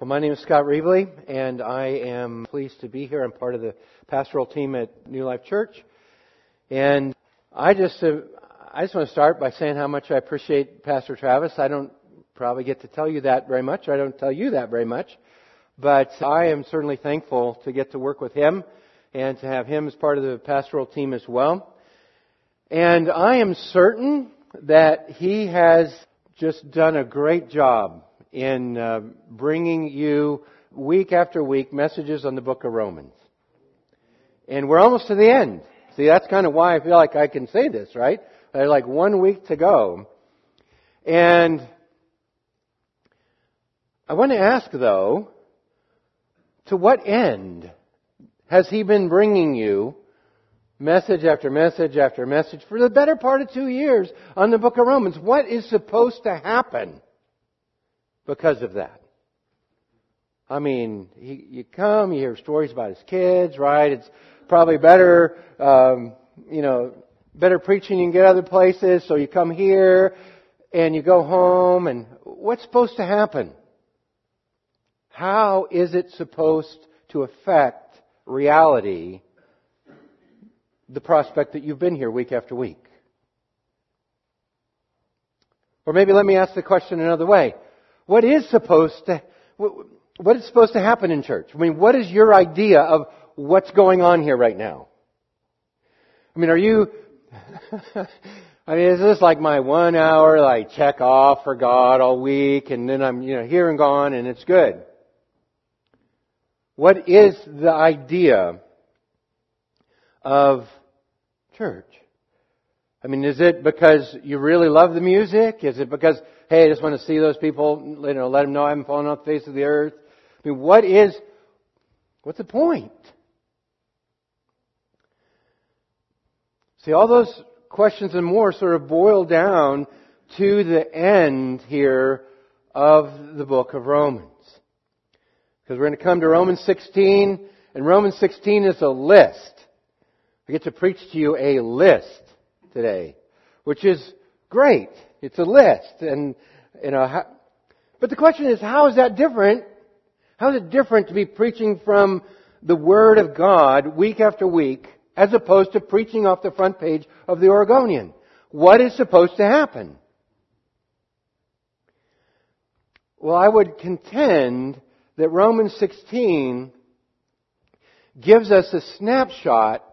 Well, my name is Scott Reevely, and I am pleased to be here. I'm part of the pastoral team at New Life Church, and I just uh, I just want to start by saying how much I appreciate Pastor Travis. I don't probably get to tell you that very much. I don't tell you that very much, but I am certainly thankful to get to work with him and to have him as part of the pastoral team as well. And I am certain that he has just done a great job in uh, bringing you week after week messages on the book of Romans. And we're almost to the end. See, that's kind of why I feel like I can say this, right? There's like one week to go. And I want to ask though, to what end has he been bringing you message after message after message for the better part of two years on the book of Romans? What is supposed to happen? Because of that. I mean, he, you come, you hear stories about his kids, right? It's probably better, um, you know, better preaching you can get other places. So you come here and you go home, and what's supposed to happen? How is it supposed to affect reality? The prospect that you've been here week after week. Or maybe let me ask the question another way what is supposed to, what is supposed to happen in church? I mean, what is your idea of what's going on here right now? I mean, are you, I mean, is this like my one hour, like check off for God all week and then I'm, you know, here and gone and it's good? What is the idea of church? I mean, is it because you really love the music? Is it because, hey, I just want to see those people, you know, let them know I haven't fallen off the face of the earth? I mean, what is, what's the point? See, all those questions and more sort of boil down to the end here of the book of Romans. Because we're going to come to Romans 16, and Romans 16 is a list. I get to preach to you a list today, which is great. It's a list, and you know. How, but the question is, how is that different? How is it different to be preaching from the Word of God week after week, as opposed to preaching off the front page of the Oregonian? What is supposed to happen? Well, I would contend that Romans 16 gives us a snapshot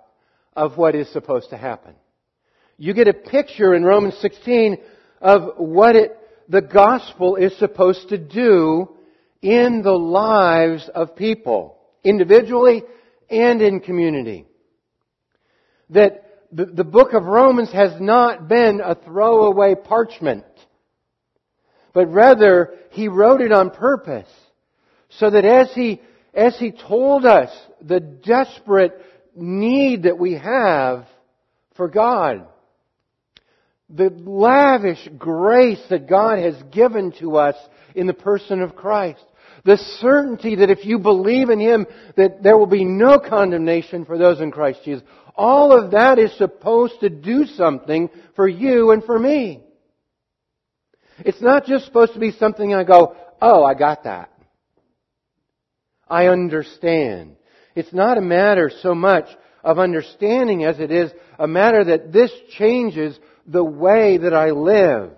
of what is supposed to happen you get a picture in Romans 16 of what it, the gospel is supposed to do in the lives of people, individually and in community. That the, the book of Romans has not been a throwaway parchment, but rather he wrote it on purpose so that as he, as he told us the desperate need that we have for God, the lavish grace that God has given to us in the person of Christ. The certainty that if you believe in Him, that there will be no condemnation for those in Christ Jesus. All of that is supposed to do something for you and for me. It's not just supposed to be something I go, oh, I got that. I understand. It's not a matter so much of understanding as it is a matter that this changes the way that I live.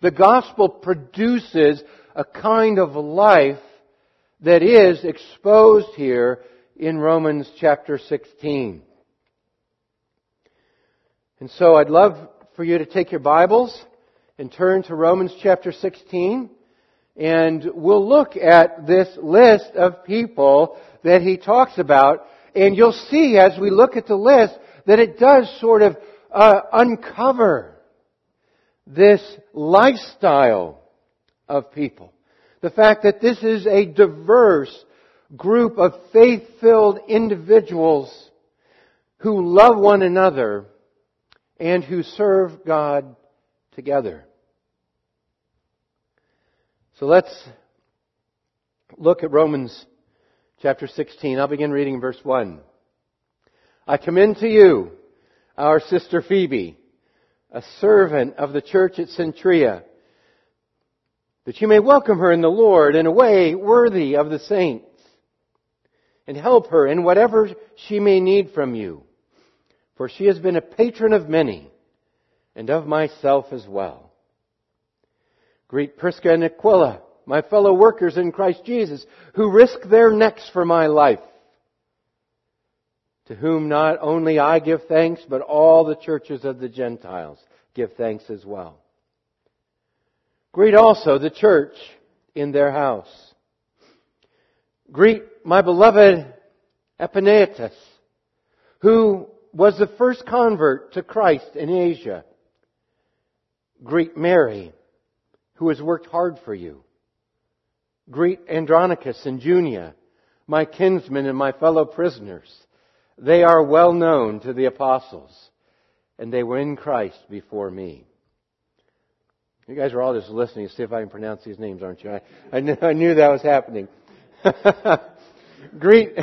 The gospel produces a kind of life that is exposed here in Romans chapter 16. And so I'd love for you to take your Bibles and turn to Romans chapter 16 and we'll look at this list of people that he talks about and you'll see as we look at the list that it does sort of uh, uncover this lifestyle of people. The fact that this is a diverse group of faith-filled individuals who love one another and who serve God together. So let's look at Romans chapter 16. I'll begin reading verse 1. I commend to you our sister Phoebe, a servant of the church at Cenchrea. that you may welcome her in the Lord in a way worthy of the saints, and help her in whatever she may need from you. For she has been a patron of many, and of myself as well. Greet Prisca and Aquila, my fellow workers in Christ Jesus, who risk their necks for my life to whom not only I give thanks, but all the churches of the Gentiles give thanks as well. Greet also the church in their house. Greet my beloved Epaenetus, who was the first convert to Christ in Asia. Greet Mary, who has worked hard for you. Greet Andronicus and Junia, my kinsmen and my fellow prisoners. They are well known to the apostles, and they were in Christ before me. You guys are all just listening to see if I can pronounce these names, aren't you? I, I, knew, I knew that was happening. Greet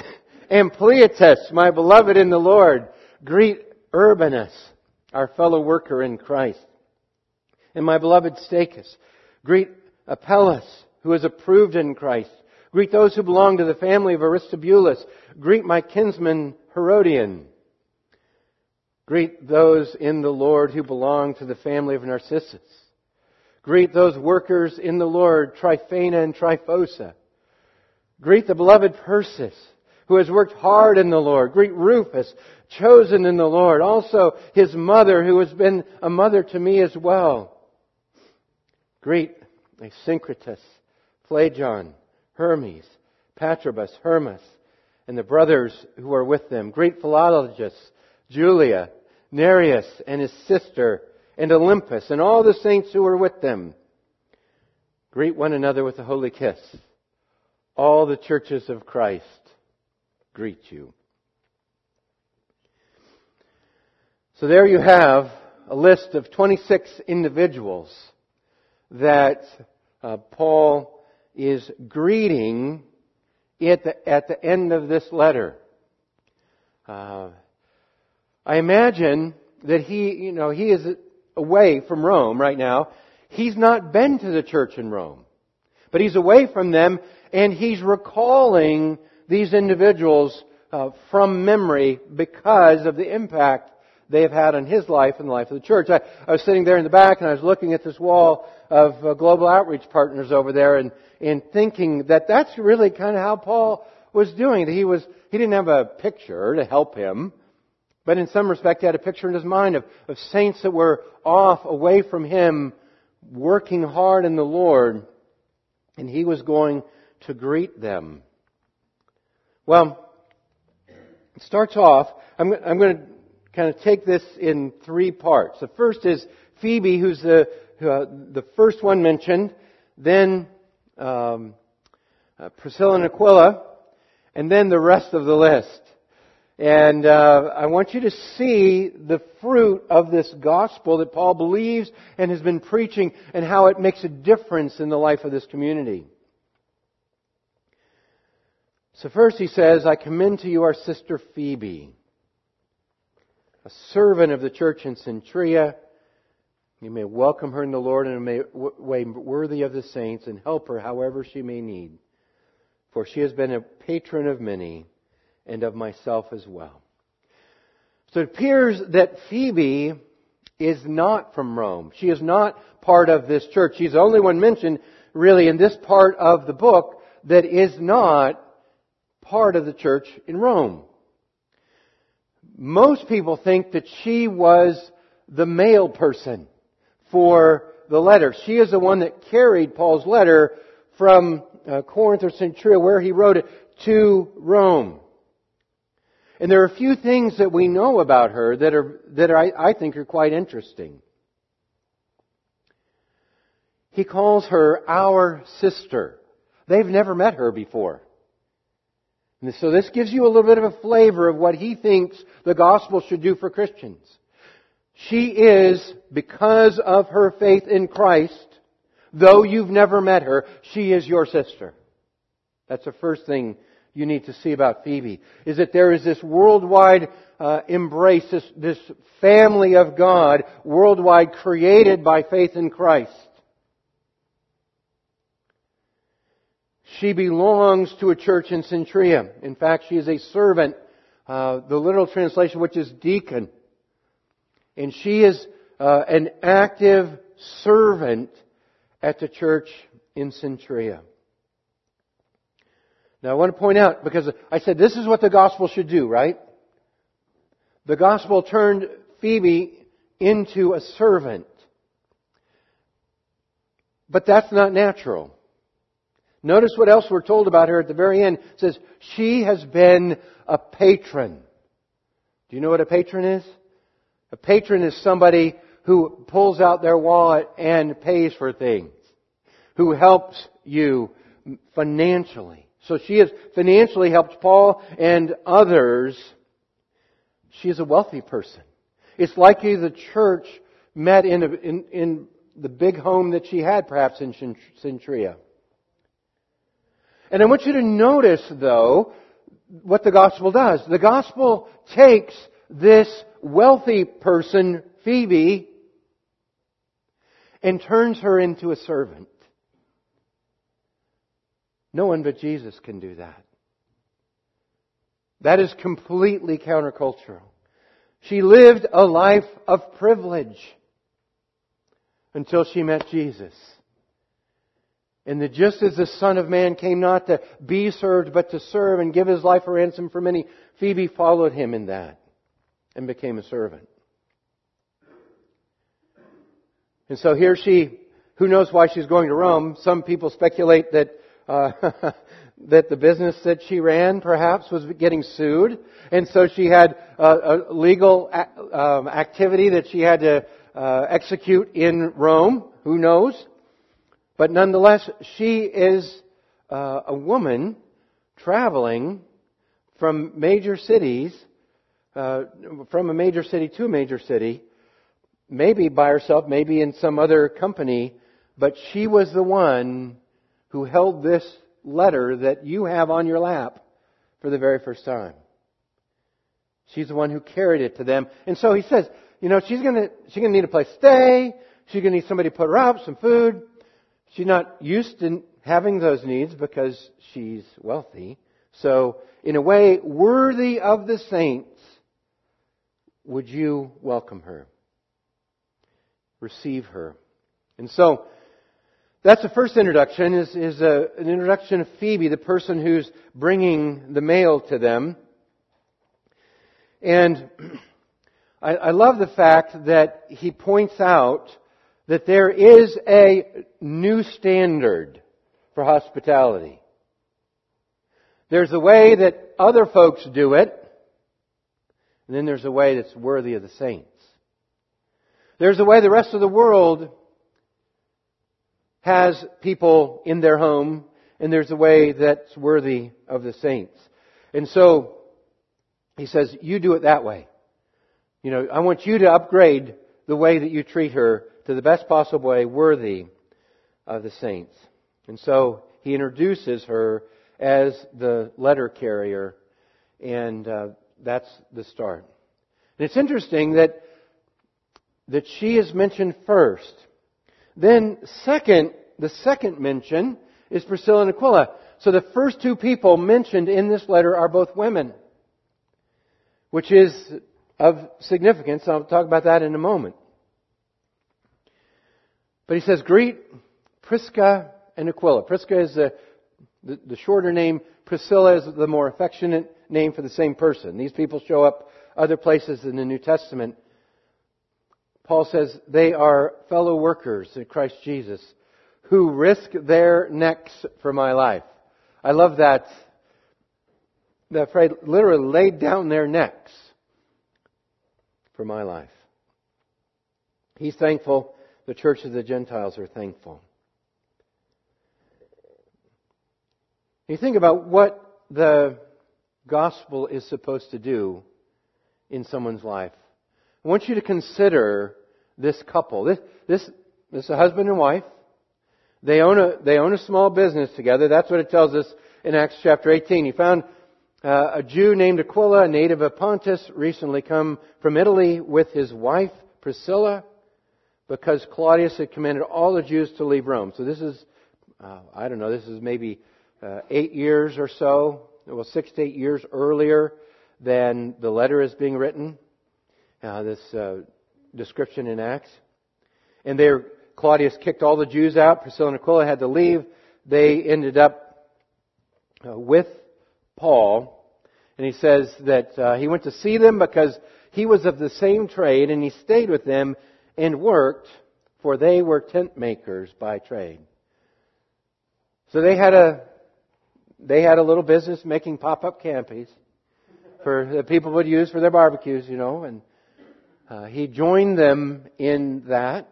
Ampliatus, my beloved in the Lord. Greet Urbanus, our fellow worker in Christ. And my beloved Stachys. Greet Apelles, who is approved in Christ. Greet those who belong to the family of Aristobulus. Greet my kinsman Herodion. Greet those in the Lord who belong to the family of Narcissus. Greet those workers in the Lord, Tryphena and Tryphosa. Greet the beloved Persis, who has worked hard in the Lord. Greet Rufus, chosen in the Lord. Also his mother, who has been a mother to me as well. Greet Asyncritus, Phlegon, Hermes, Patrobas, Hermas, and the brothers who are with them. great Philologus, Julia, Nereus and his sister, and Olympas, and all the saints who are with them. Greet one another with a holy kiss. All the churches of Christ greet you. So there you have a list of 26 individuals that uh, Paul is greeting at the, at the end of this letter. Uh, I imagine that he, you know, he is away from Rome right now. He's not been to the church in Rome. But he's away from them and he's recalling these individuals uh, from memory because of the impact they have had on his life and the life of the church. I, I was sitting there in the back and I was looking at this wall of uh, global outreach partners over there and, and thinking that that's really kind of how Paul was doing. He was, he didn't have a picture to help him, but in some respect he had a picture in his mind of, of saints that were off away from him, working hard in the Lord, and he was going to greet them. Well, it starts off, I'm, I'm going to kind of take this in three parts. The first is Phoebe, who's the, uh, the first one mentioned, then um, uh, Priscilla and Aquila, and then the rest of the list. And uh, I want you to see the fruit of this gospel that Paul believes and has been preaching and how it makes a difference in the life of this community. So first he says, I commend to you our sister Phoebe a servant of the church in Cenchrea. You may welcome her in the Lord in a way worthy of the saints and help her however she may need. For she has been a patron of many and of myself as well. So it appears that Phoebe is not from Rome. She is not part of this church. She's the only one mentioned really in this part of the book that is not part of the church in Rome most people think that she was the mail person for the letter. She is the one that carried Paul's letter from uh, Corinth or Cenchrea, where he wrote it, to Rome. And there are a few things that we know about her that are, that are, I, I think are quite interesting. He calls her our sister. They've never met her before. And so this gives you a little bit of a flavor of what he thinks the gospel should do for Christians. She is, because of her faith in Christ, though you've never met her, she is your sister. That's the first thing you need to see about Phoebe, is that there is this worldwide uh, embrace, this, this family of God, worldwide created by faith in Christ. She belongs to a church in Cenchrea. In fact, she is a servant, uh, the literal translation, which is deacon. And she is uh, an active servant at the church in Cenchrea. Now I want to point out, because I said this is what the gospel should do, right? The gospel turned Phoebe into a servant. But that's not natural. Notice what else we're told about her at the very end. It says, she has been a patron. Do you know what a patron is? A patron is somebody who pulls out their wallet and pays for things. Who helps you financially. So she has financially helped Paul and others. She is a wealthy person. It's likely the church met in, a, in, in the big home that she had, perhaps in Cenchrea. And I want you to notice, though, what the gospel does. The gospel takes this wealthy person, Phoebe, and turns her into a servant. No one but Jesus can do that. That is completely countercultural. She lived a life of privilege until she met Jesus. And that just as the Son of Man came not to be served, but to serve and give his life a ransom for many, Phoebe followed him in that and became a servant. And so here she, who knows why she's going to Rome? Some people speculate that uh, that the business that she ran perhaps was getting sued, and so she had a, a legal um, activity that she had to uh, execute in Rome. Who knows? But nonetheless, she is uh, a woman traveling from major cities, uh, from a major city to a major city, maybe by herself, maybe in some other company, but she was the one who held this letter that you have on your lap for the very first time. She's the one who carried it to them. And so he says, you know, she's gonna, she's gonna need a place to stay. She's gonna need somebody to put her up, some food. She's not used to having those needs because she's wealthy. So, in a way, worthy of the saints, would you welcome her? Receive her. And so, that's the first introduction, is, is a, an introduction of Phoebe, the person who's bringing the mail to them. And I, I love the fact that he points out that there is a new standard for hospitality. There's a way that other folks do it, and then there's a way that's worthy of the saints. There's a way the rest of the world has people in their home, and there's a way that's worthy of the saints. And so, he says, you do it that way. You know, I want you to upgrade the way that you treat her to the best possible way worthy of the saints. And so he introduces her as the letter carrier, and uh, that's the start. And it's interesting that that she is mentioned first. Then, second, the second mention is Priscilla and Aquila. So the first two people mentioned in this letter are both women, which is of significance. I'll talk about that in a moment. But he says, greet Prisca and Aquila. Prisca is the, the, the, shorter name. Priscilla is the more affectionate name for the same person. These people show up other places in the New Testament. Paul says they are fellow workers in Christ Jesus who risk their necks for my life. I love that. That phrase literally laid down their necks for my life. He's thankful the church of the Gentiles are thankful. You think about what the gospel is supposed to do in someone's life. I want you to consider this couple. This, this, this is a husband and wife. They own a, they own a small business together. That's what it tells us in Acts chapter 18. He found uh, a Jew named Aquila, a native of Pontus, recently come from Italy with his wife Priscilla because Claudius had commanded all the Jews to leave Rome. So this is, uh, I don't know, this is maybe uh, eight years or so, well, six to eight years earlier than the letter is being written. Uh, this uh, description in Acts. And there, Claudius kicked all the Jews out. Priscilla and Aquila had to leave. They ended up uh, with Paul. And he says that uh, he went to see them because he was of the same trade and he stayed with them and worked, for they were tent makers by trade. So they had a they had a little business making pop-up campies for the people would use for their barbecues, you know, and uh, he joined them in that.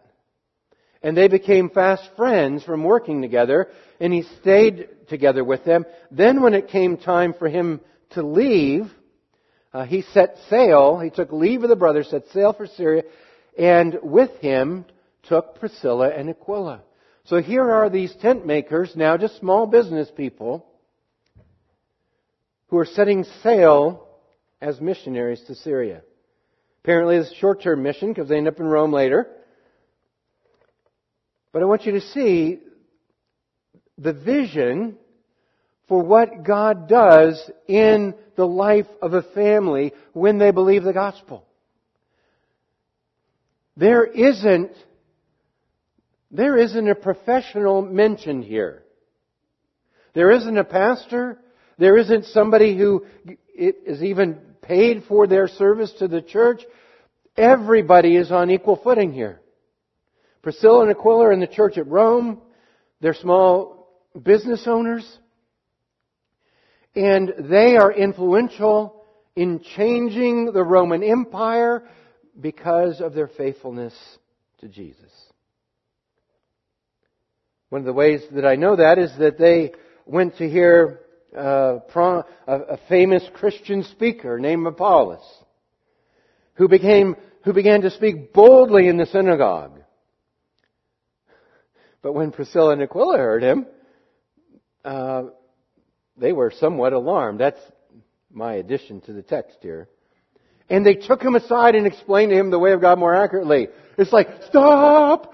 And they became fast friends from working together, and he stayed together with them. Then when it came time for him to leave, uh, he set sail, he took leave of the brothers, set sail for Syria, and with him took Priscilla and Aquila. So here are these tent makers, now just small business people, who are setting sail as missionaries to Syria. Apparently, it's a short term mission because they end up in Rome later. But I want you to see the vision for what God does in the life of a family when they believe the gospel. There isn't, there isn't a professional mentioned here. There isn't a pastor. There isn't somebody who is even paid for their service to the church. Everybody is on equal footing here. Priscilla and Aquila in the church at Rome. They're small business owners. And they are influential in changing the Roman Empire because of their faithfulness to Jesus. One of the ways that I know that is that they went to hear uh, a famous Christian speaker named Apollos, who became who began to speak boldly in the synagogue. But when Priscilla and Aquila heard him, uh, they were somewhat alarmed. That's my addition to the text here. And they took him aside and explained to him the way of God more accurately. It's like, stop!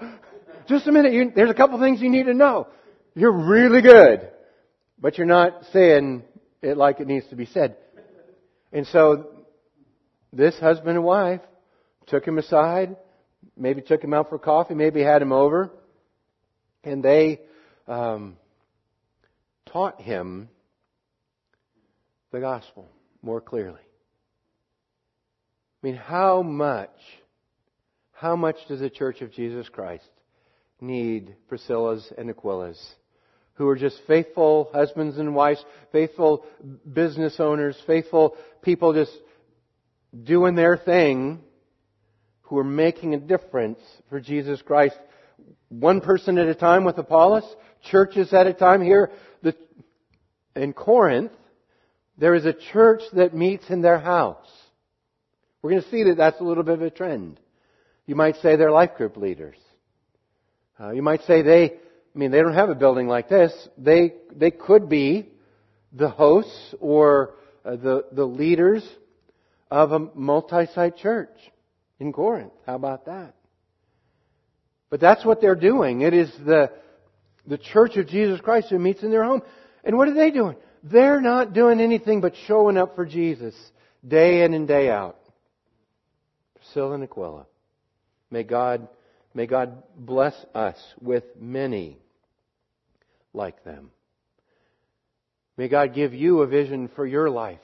Just a minute. You, there's a couple things you need to know. You're really good. But you're not saying it like it needs to be said. And so, this husband and wife took him aside, maybe took him out for coffee, maybe had him over, and they um, taught him the gospel more clearly. I mean, how much, how much does the Church of Jesus Christ need Priscilla's and Aquila's who are just faithful husbands and wives, faithful business owners, faithful people just doing their thing, who are making a difference for Jesus Christ. One person at a time with Apollos, churches at a time. Here, the, in Corinth, there is a church that meets in their house. We're going to see that that's a little bit of a trend. You might say they're life group leaders. Uh, you might say they I mean, they don't have a building like this. They, they could be the hosts or uh, the, the leaders of a multi-site church in Corinth. How about that? But that's what they're doing. It is the, the church of Jesus Christ who meets in their home. And what are they doing? They're not doing anything but showing up for Jesus day in and day out. Priscilla and Aquila. May God May God bless us with many like them. May God give you a vision for your life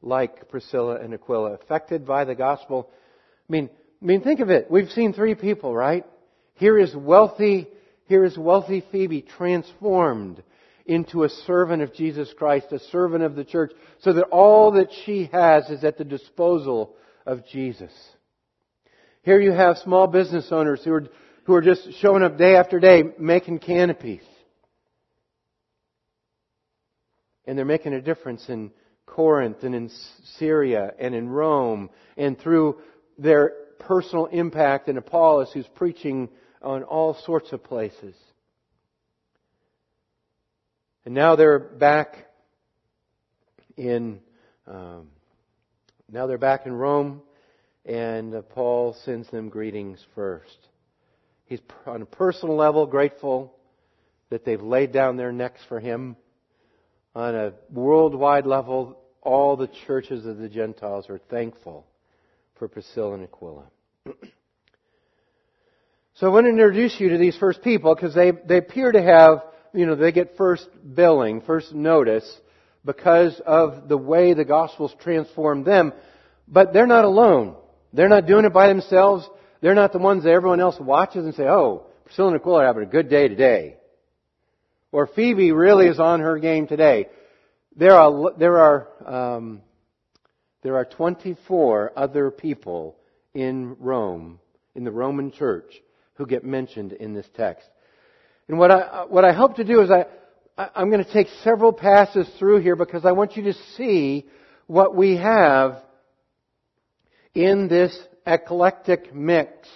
like Priscilla and Aquila, affected by the gospel. I mean, I mean, think of it. We've seen three people, right? Here is wealthy, here is wealthy Phoebe transformed into a servant of Jesus Christ, a servant of the church, so that all that she has is at the disposal of Jesus. Here you have small business owners who are, who are just showing up day after day making canopies. And they're making a difference in Corinth and in Syria and in Rome and through their personal impact in Apollos who's preaching on all sorts of places. And now they're back in um, now they're back in Rome and uh, Paul sends them greetings first. He's on a personal level grateful that they've laid down their necks for him. On a worldwide level, all the churches of the Gentiles are thankful for Priscilla and Aquila. so I want to introduce you to these first people because they, they appear to have, you know, they get first billing, first notice because of the way the gospel's transformed them. But they're not alone. They're not doing it by themselves. They're not the ones that everyone else watches and say, oh, Priscilla and Aquila are having a good day today. Or Phoebe really is on her game today. There are, there are, um, there are 24 other people in Rome, in the Roman church, who get mentioned in this text. And what I, what I hope to do is I, I'm going to take several passes through here because I want you to see what we have in this eclectic mix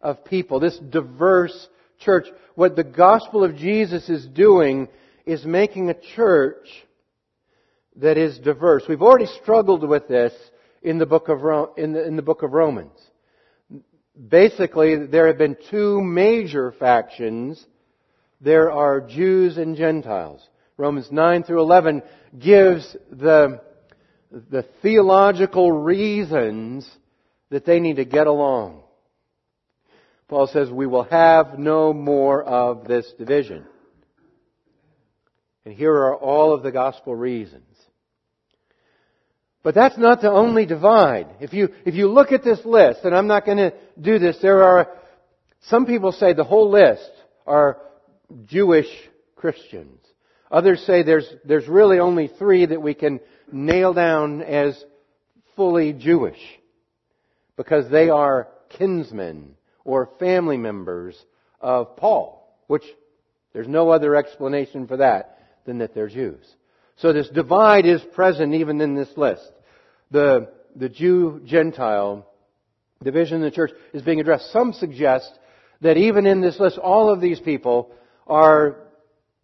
of people, this diverse church. What the gospel of Jesus is doing is making a church that is diverse. We've already struggled with this in the book of, Ro- in the, in the book of Romans. Basically, there have been two major factions. There are Jews and Gentiles. Romans 9 through 11 gives the, the theological reasons that they need to get along. Paul says, we will have no more of this division. And here are all of the gospel reasons. But that's not the only divide. If you, if you look at this list, and I'm not going to do this, there are, some people say the whole list are Jewish Christians. Others say there's, there's really only three that we can nail down as fully Jewish. Because they are kinsmen or family members of Paul. Which, there's no other explanation for that than that they're Jews. So this divide is present even in this list. The, the Jew-Gentile division in the church is being addressed. Some suggest that even in this list, all of these people are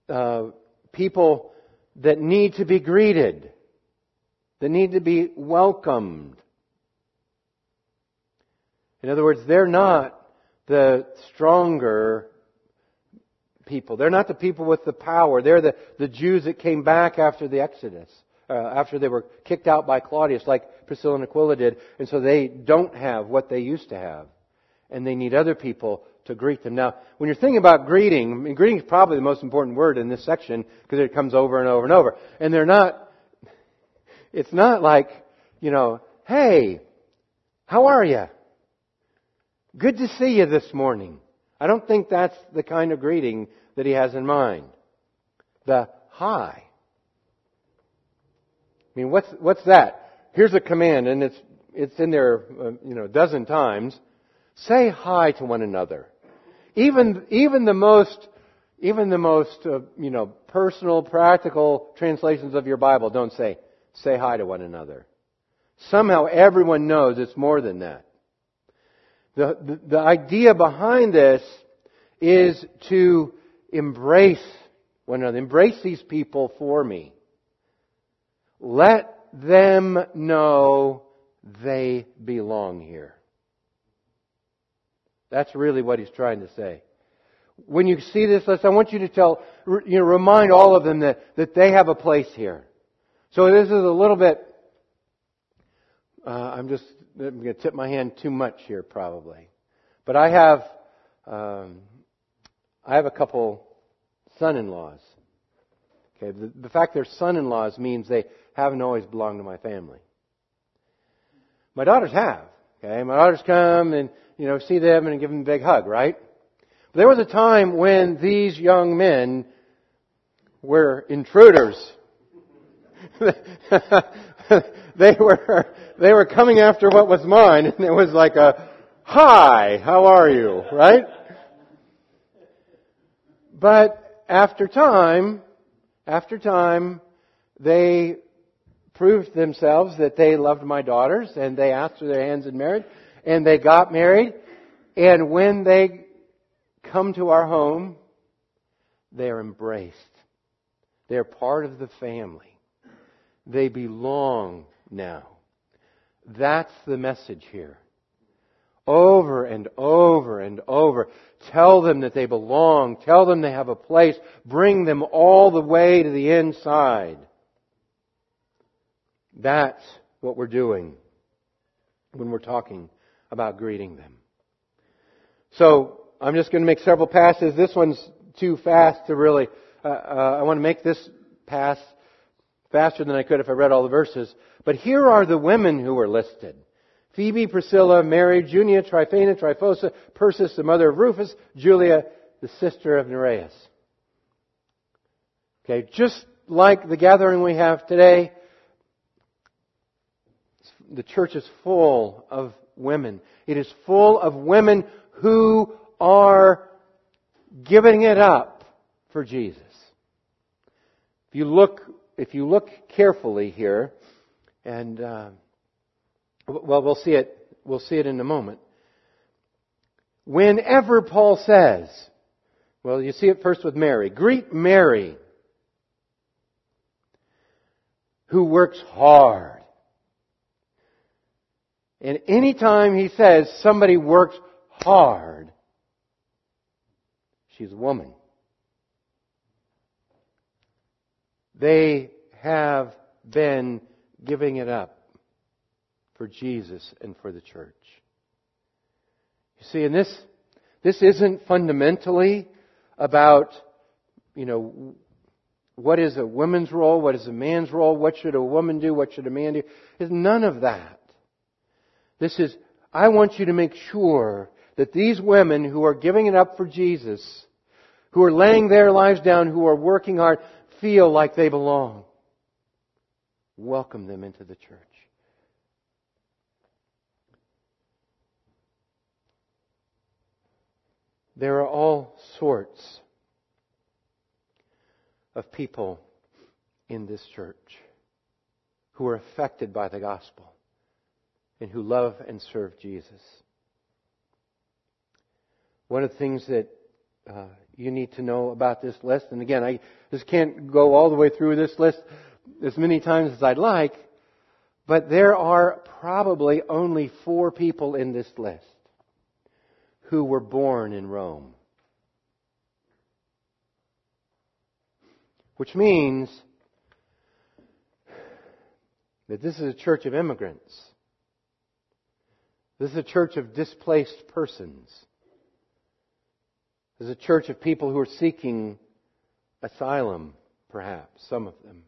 uh, people that need to be greeted, that need to be welcomed. In other words, they're not the stronger people. They're not the people with the power. They're the, the Jews that came back after the Exodus, uh, after they were kicked out by Claudius, like Priscilla and Aquila did. And so they don't have what they used to have. And they need other people to greet them. Now, when you're thinking about greeting, I mean, greeting is probably the most important word in this section because it comes over and over and over. And they're not, it's not like, you know, hey, how are you? Good to see you this morning. I don't think that's the kind of greeting that he has in mind. The hi. I mean, what's, what's that? Here's a command, and it's, it's in there, uh, you know, a dozen times. Say hi to one another. Even, even the most, even the most, uh, you know, personal, practical translations of your Bible don't say, say hi to one another. Somehow everyone knows it's more than that. The, the, the idea behind this is to embrace one another, embrace these people for me. Let them know they belong here. That's really what he's trying to say. When you see this list, I want you to tell, you know, remind all of them that, that they have a place here. So this is a little bit, uh, I'm just I'm going to tip my hand too much here, probably. But I have, um, I have a couple son-in-laws. Okay, the, the fact they're son-in-laws means they haven't always belonged to my family. My daughters have. Okay, my daughters come and you know see them and give them a big hug, right? But there was a time when these young men were intruders. they were they were coming after what was mine, and it was like a hi, how are you, right? But after time, after time, they proved themselves that they loved my daughters, and they asked for their hands in marriage, and they got married, and when they come to our home, they are embraced. They're part of the family. They belong now. That's the message here. over and over and over. Tell them that they belong. Tell them they have a place. Bring them all the way to the inside. That's what we're doing when we're talking about greeting them. So, I'm just going to make several passes. This one's too fast to really, uh, uh, I want to make this pass faster than I could if I read all the verses. But here are the women who are listed. Phoebe, Priscilla, Mary, Junia, Tryphena, Tryphosa, Persis, the mother of Rufus, Julia, the sister of Nereus. Okay, just like the gathering we have today, the church is full of women. It is full of women who are giving it up for Jesus. If you look, if you look carefully here, and uh, well, we'll see it. We'll see it in a moment. Whenever Paul says, well, you see it first with Mary. Greet Mary, who works hard. And anytime he says somebody works hard, she's a woman. They have been giving it up for Jesus and for the church. You see, and this, this isn't fundamentally about, you know, what is a woman's role, what is a man's role, what should a woman do, what should a man do. It's none of that. This is, I want you to make sure that these women who are giving it up for Jesus, who are laying their lives down, who are working hard, feel like they belong. Welcome them into the church. There are all sorts of people in this church who are affected by the gospel and who love and serve Jesus. One of the things that uh, you need to know about this list, and again, I just can't go all the way through this list as many times as I'd like, but there are probably only four people in this list who were born in Rome. Which means that this is a church of immigrants. This is a church of displaced persons. This is a church of people who are seeking asylum, perhaps, some of them.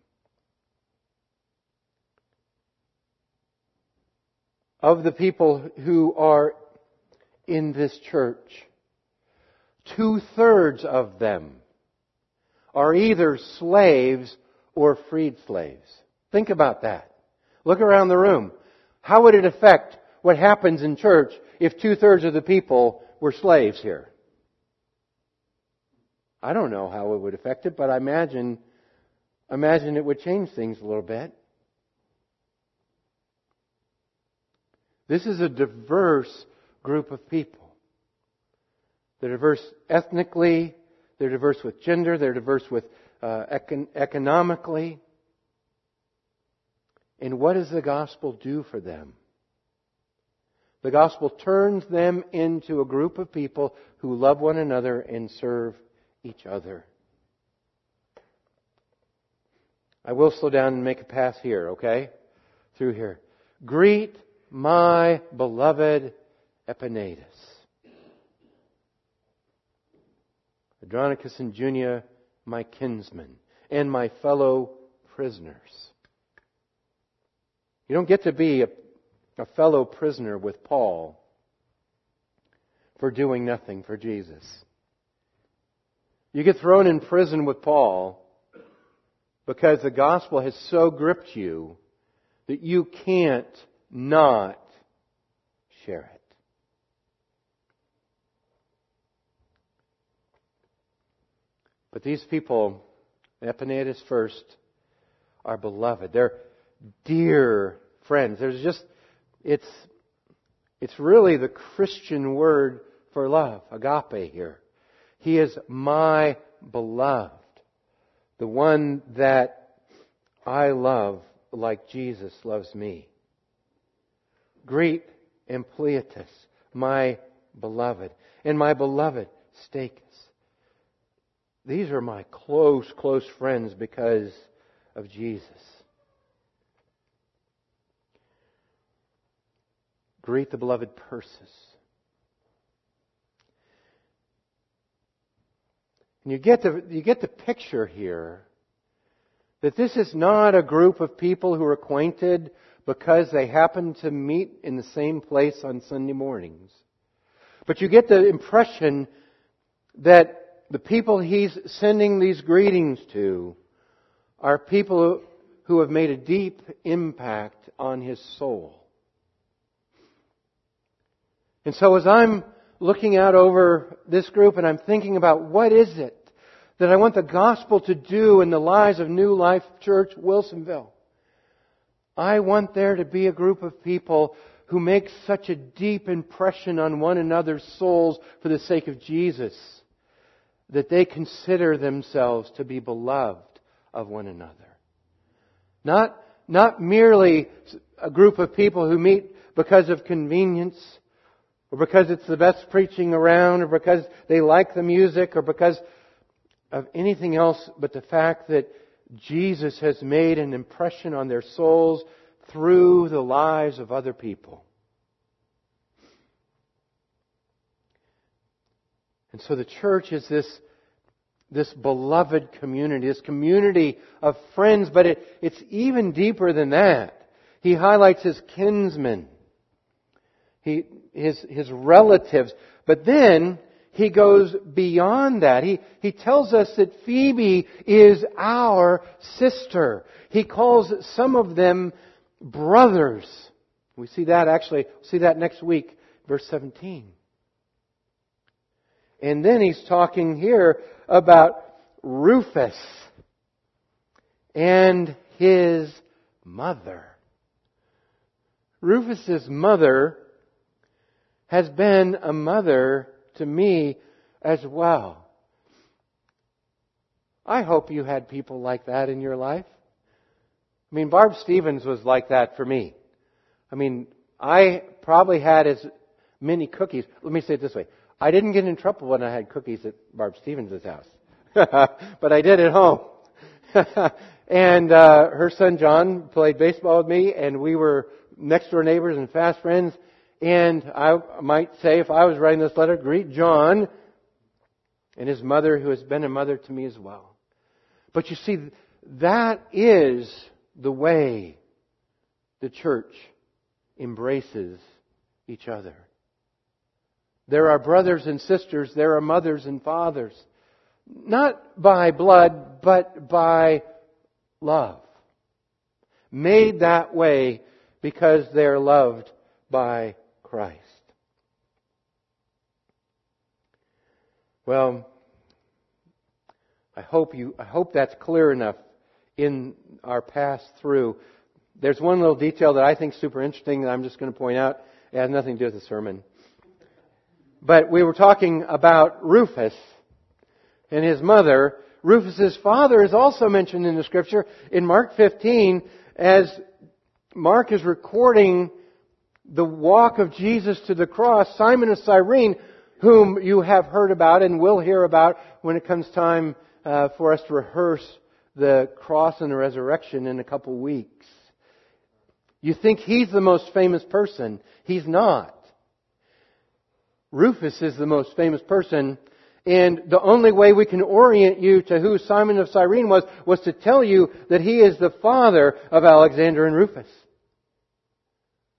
Of the people who are in this church, two thirds of them are either slaves or freed slaves. Think about that. Look around the room. How would it affect what happens in church if two thirds of the people were slaves here? I don't know how it would affect it, but I imagine, imagine it would change things a little bit. This is a diverse group of people. They're diverse ethnically, they're diverse with gender, they're diverse with uh, econ- economically. And what does the gospel do for them? The gospel turns them into a group of people who love one another and serve each other. I will slow down and make a pass here, okay? Through here. Greet my beloved Epaenetus. Andronicus and Junia, my kinsmen, and my fellow prisoners. You don't get to be a, a fellow prisoner with Paul for doing nothing for Jesus. You get thrown in prison with Paul because the gospel has so gripped you that you can't not share it. But these people, Epaenetus first, are beloved. They're dear friends. There's just, it's, it's really the Christian word for love, agape here. He is my beloved, the one that I love like Jesus loves me. Greet Ampliatus, my beloved. And my beloved, Stachys. These are my close, close friends because of Jesus. Greet the beloved Persis. And you get the, you get the picture here that this is not a group of people who are acquainted because they happen to meet in the same place on Sunday mornings. But you get the impression that the people he's sending these greetings to are people who have made a deep impact on his soul. And so as I'm looking out over this group and I'm thinking about what is it that I want the gospel to do in the lives of New Life Church Wilsonville, I want there to be a group of people who make such a deep impression on one another's souls for the sake of Jesus that they consider themselves to be beloved of one another. Not, not merely a group of people who meet because of convenience, or because it's the best preaching around, or because they like the music, or because of anything else but the fact that Jesus has made an impression on their souls through the lives of other people. And so the church is this, this beloved community, this community of friends, but it, it's even deeper than that. He highlights his kinsmen, he, his, his relatives, but then he goes beyond that. He, he tells us that Phoebe is our sister. He calls some of them brothers. We see that actually, see that next week, verse 17. And then he's talking here about Rufus and his mother. Rufus's mother has been a mother to me as well. I hope you had people like that in your life. I mean, Barb Stevens was like that for me. I mean, I probably had as many cookies. Let me say it this way. I didn't get in trouble when I had cookies at Barb Stevens' house. but I did at home. and uh, her son John played baseball with me, and we were next door neighbors and fast friends. And I might say, if I was writing this letter, greet John and his mother, who has been a mother to me as well. But you see, that is the way the church embraces each other. There are brothers and sisters, there are mothers and fathers. Not by blood, but by love. Made that way because they're loved by Christ. Well, I hope you, I hope that's clear enough in our pass through. There's one little detail that I think is super interesting that I'm just going to point out. It has nothing to do with the sermon. But we were talking about Rufus and his mother. Rufus's father is also mentioned in the scripture in Mark 15 as Mark is recording the walk of Jesus to the cross. Simon of Cyrene, whom you have heard about and will hear about when it comes time uh, for us to rehearse the cross and the resurrection in a couple weeks. You think he's the most famous person. He's not. Rufus is the most famous person, and the only way we can orient you to who Simon of Cyrene was, was to tell you that he is the father of Alexander and Rufus.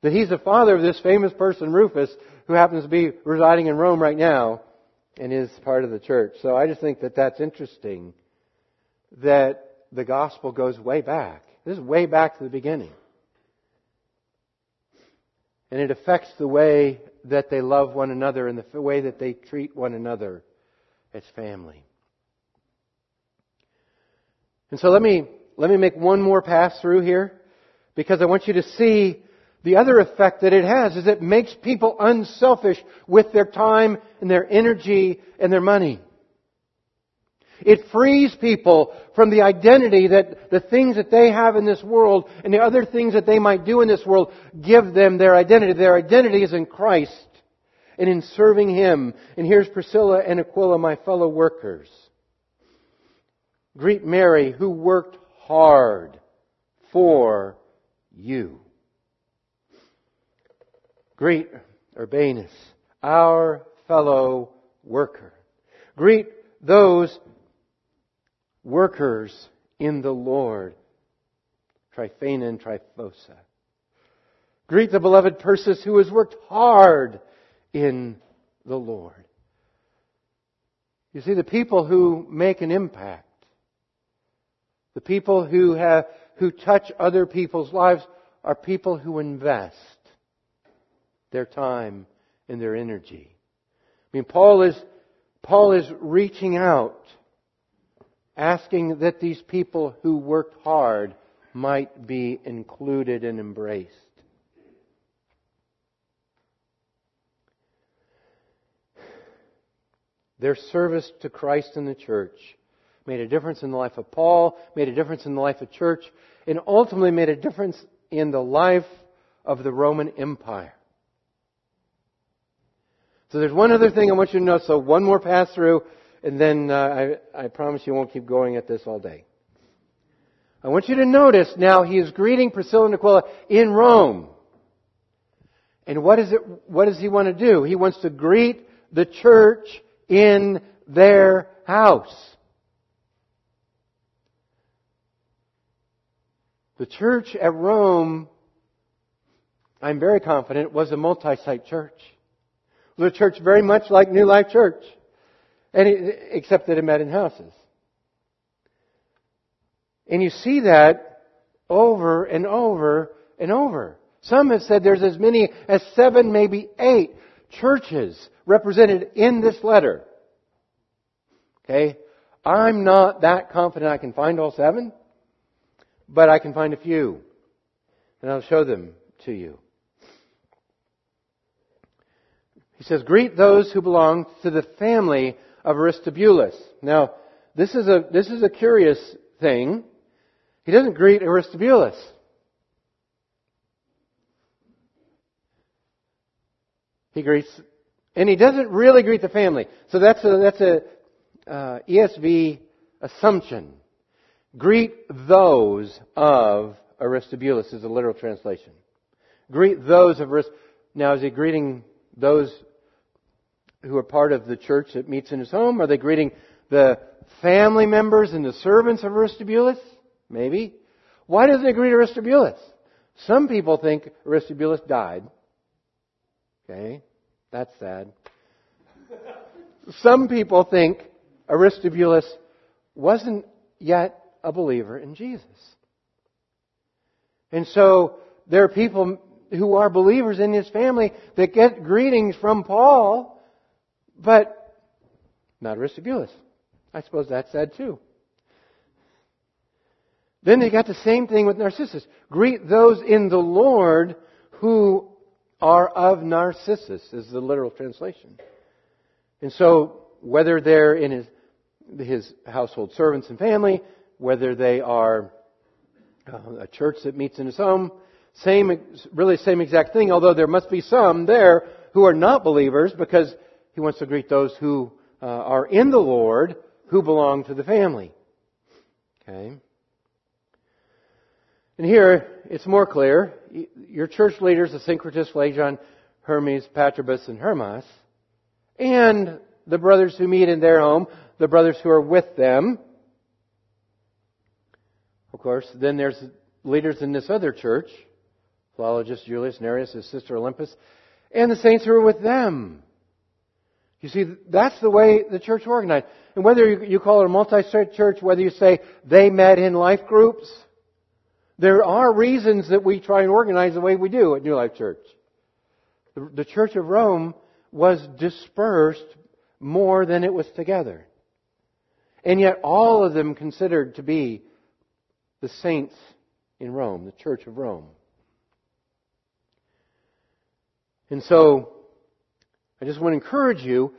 That he's the father of this famous person, Rufus, who happens to be residing in Rome right now and is part of the church. So I just think that that's interesting that the gospel goes way back. This is way back to the beginning. And it affects the way that they love one another and the way that they treat one another as family. And so let me, let me make one more pass through here because I want you to see the other effect that it has is it makes people unselfish with their time and their energy and their money. It frees people from the identity that the things that they have in this world and the other things that they might do in this world give them their identity. Their identity is in Christ. and in serving Him. And here's Priscilla and Aquila, my fellow workers. Greet Mary, who worked hard for you. Greet Urbanus, our fellow worker. Greet those workers in the Lord. Tryphena and Tryphosa. Greet the beloved Persis who has worked hard in the Lord. You see, the people who make an impact, the people who have, who touch other people's lives are people who invest their time and their energy. I mean, Paul is, Paul is reaching out, asking that these people who worked hard might be included and embraced. Their service to Christ and the church made a difference in the life of Paul, made a difference in the life of church, and ultimately made a difference in the life of the Roman Empire. So there's one other thing I want you to know. So one more pass through, and then uh, I, I promise you won't keep going at this all day. I want you to notice now he is greeting Priscilla and Aquila in Rome. And what is it, what does he want to do? He wants to greet the church in their house. The church at Rome, I'm very confident, was a multi-site church. A church very much like New Life Church, and it, except that it met in houses. And you see that over and over and over. Some have said there's as many as seven, maybe eight churches represented in this letter. Okay? I'm not that confident I can find all seven, but I can find a few. And I'll show them to you. He says, greet those who belong to the family of Aristobulus. Now, this is a, this is a curious thing. He doesn't greet Aristobulus. He greets, and he doesn't really greet the family. So that's a, that's a uh, ESV assumption. Greet those of Aristobulus is a literal translation. Greet those of Aristobulus. Now, is he greeting those who are part of the church that meets in his home? Are they greeting the family members and the servants of Aristobulus? Maybe. Why doesn't he greet Aristobulus? Some people think Aristobulus died. Okay, that's sad. Some people think Aristobulus wasn't yet a believer in Jesus. And so there are people who are believers in his family that get greetings from Paul, but not Aristobulus. I suppose that's sad too. Then they got the same thing with Narcissus. Greet those in the Lord who are of Narcissus, is the literal translation. And so, whether they're in his, his household servants and family, whether they are uh, a church that meets in his home, same, really same exact thing, although there must be some there who are not believers because he wants to greet those who uh, are in the Lord who belong to the family. Okay? And here, it's more clear. Your church leaders, the Syncretus, Phlegon, Hermes, Patrobas, and Hermas, and the brothers who meet in their home, the brothers who are with them. Of course, then there's leaders in this other church, Philologus, Julius, Nereus, his sister Olympas, and the saints who are with them. You see, that's the way the church organized. And whether you call it a multi-site church, whether you say they met in life groups, there are reasons that we try and organize the way we do at New Life Church. The, the Church of Rome was dispersed more than it was together. And yet all of them considered to be the saints in Rome, the Church of Rome. And so, I just want to encourage you,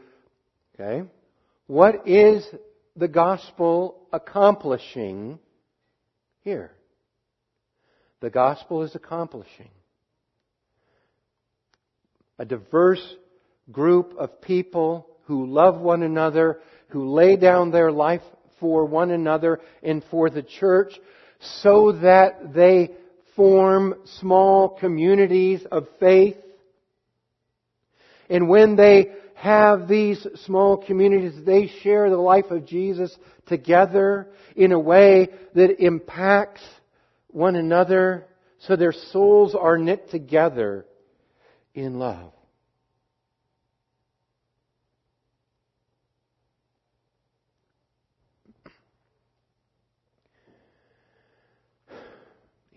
okay, what is the gospel accomplishing here? the gospel is accomplishing. A diverse group of people who love one another, who lay down their life for one another and for the church so that they form small communities of faith. And when they have these small communities, they share the life of Jesus together in a way that impacts one another so their souls are knit together in love.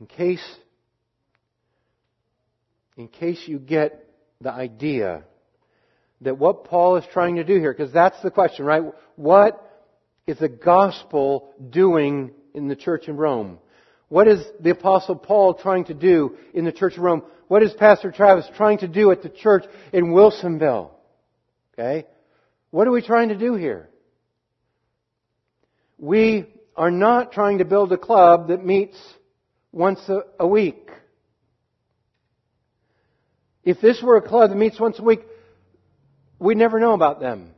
In case, in case you get the idea that what Paul is trying to do here, because that's the question, right? What is the gospel doing in the church in Rome? What is the apostle Paul trying to do in the church of Rome? What is Pastor Travis trying to do at the church in Wilsonville? Okay? What are we trying to do here? We are not trying to build a club that meets once a week. If this were a club that meets once a week, we'd never know about them.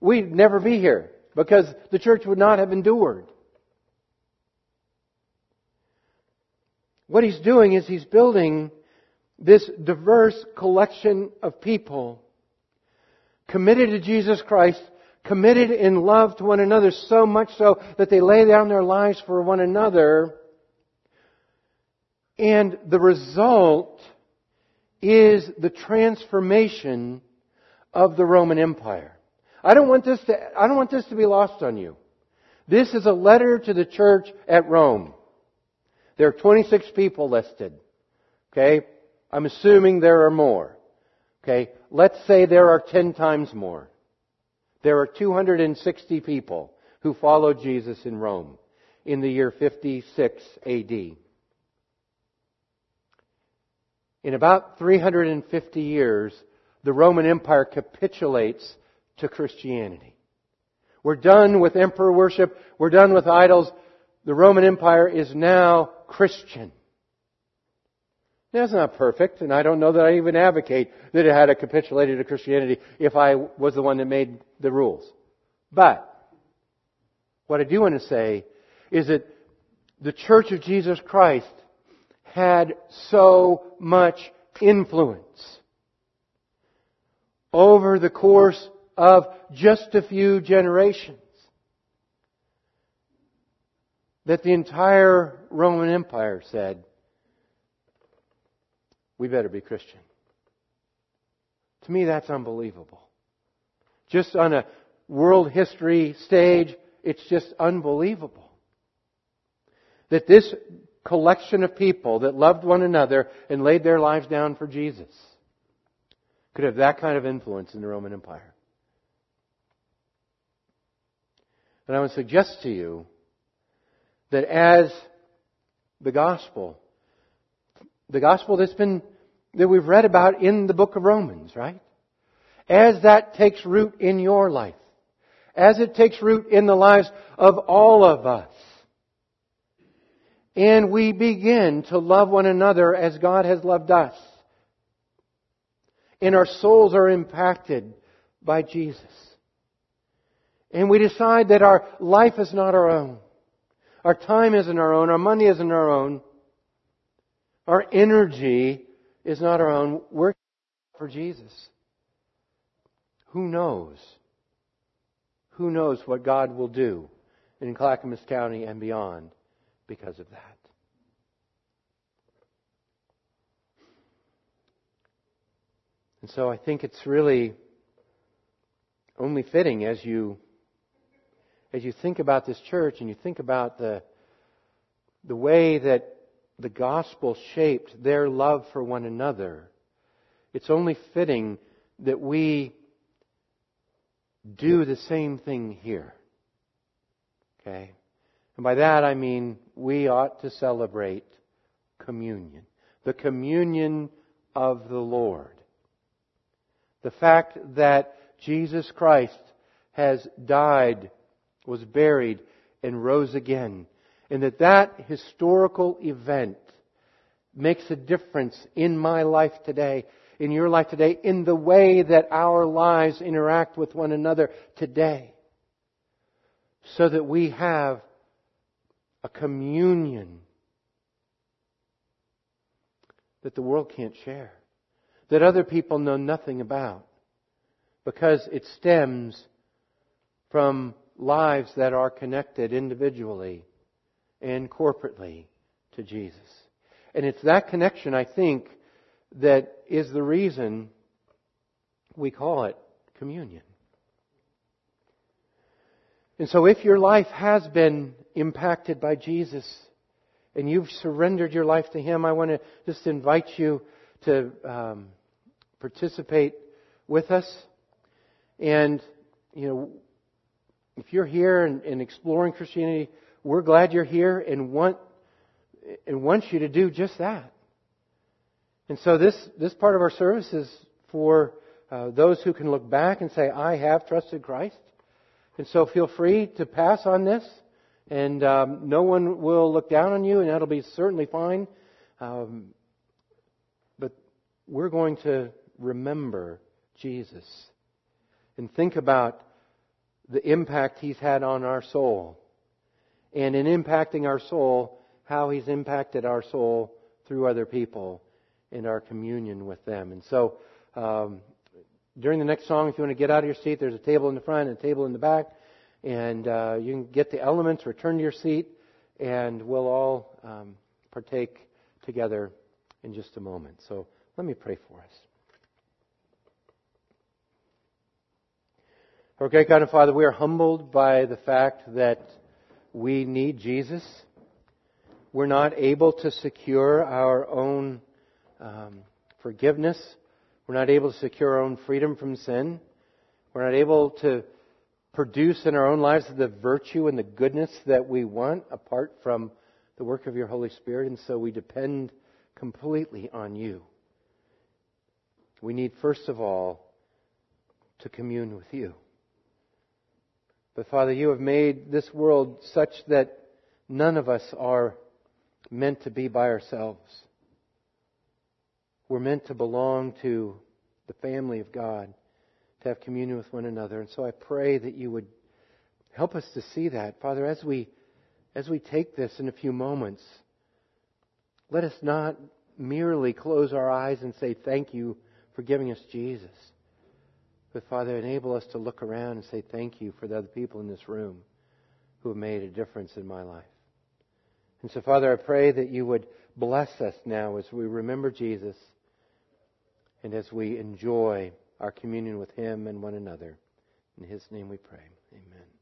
We'd never be here because the church would not have endured. What he's doing is he's building this diverse collection of people committed to Jesus Christ, committed in love to one another, so much so that they lay down their lives for one another and the result is the transformation of the Roman Empire. I don't want this to, I don't want this to be lost on you. This is a letter to the church at Rome. There are 26 people listed. Okay? I'm assuming there are more. Okay? Let's say there are 10 times more. There are 260 people who followed Jesus in Rome in the year 56 AD. In about 350 years, the Roman Empire capitulates to Christianity. We're done with emperor worship. We're done with idols. The Roman Empire is now Christian. That's not perfect, and I don't know that I even advocate that it had a capitulated to Christianity if I was the one that made the rules. But, what I do want to say is that the Church of Jesus Christ had so much influence over the course of just a few generations that the entire Roman Empire said, we better be Christian. To me, that's unbelievable. Just on a world history stage, it's just unbelievable. That this collection of people that loved one another and laid their lives down for Jesus could have that kind of influence in the Roman Empire. And I would suggest to you that as the gospel, the gospel that's been, that we've read about in the book of Romans, right? As that takes root in your life, as it takes root in the lives of all of us, and we begin to love one another as God has loved us. And our souls are impacted by Jesus. And we decide that our life is not our own. Our time isn't our own. Our money isn't our own. Our energy is not our own. We're for Jesus. Who knows? Who knows what God will do in Clackamas County and beyond? because of that. And so I think it's really only fitting as you as you think about this church and you think about the the way that the gospel shaped their love for one another, it's only fitting that we do the same thing here. Okay? And by that I mean we ought to celebrate communion. The communion of the Lord. The fact that Jesus Christ has died, was buried, and rose again. And that that historical event makes a difference in my life today in your life today, in the way that our lives interact with one another today. So that we have a communion that the world can't share, that other people know nothing about, because it stems from lives that are connected individually and corporately to Jesus. And it's that connection, I think, that is the reason we call it communion. And so if your life has been impacted by Jesus and you've surrendered your life to Him, I want to just invite you to um, participate with us. And, you know, if you're here and, and exploring Christianity, we're glad you're here and want and want you to do just that. And so this this part of our service is for uh, those who can look back and say, "I have trusted Christ." And so feel free to pass on this, and um, no one will look down on you, and that'll be certainly fine. Um, but we're going to remember Jesus and think about the impact he's had on our soul. And in impacting our soul, how he's impacted our soul through other people in our communion with them. And so, um, during the next song, if you want to get out of your seat, there's a table in the front and a table in the back. And uh, you can get the elements, return to your seat, and we'll all um, partake together in just a moment. So let me pray for us. Our great God and Father, we are humbled by the fact that we need Jesus. We're not able to secure our own um, forgiveness. We're not able to secure our own freedom from sin. We're not able to produce in our own lives the virtue and the goodness that we want apart from the work of your Holy Spirit, and so we depend completely on you. We need, first of all, to commune with you. But Father, you have made this world such that none of us are meant to be by ourselves. We're meant to belong to the family of God, to have communion with one another. And so I pray that you would help us to see that. Father, as we, as we take this in a few moments, let us not merely close our eyes and say, Thank you for giving us Jesus. But Father, enable us to look around and say thank you for the other people in this room who have made a difference in my life. And so, Father, I pray that you would bless us now as we remember Jesus and as we enjoy our communion with him and one another. In his name we pray. Amen.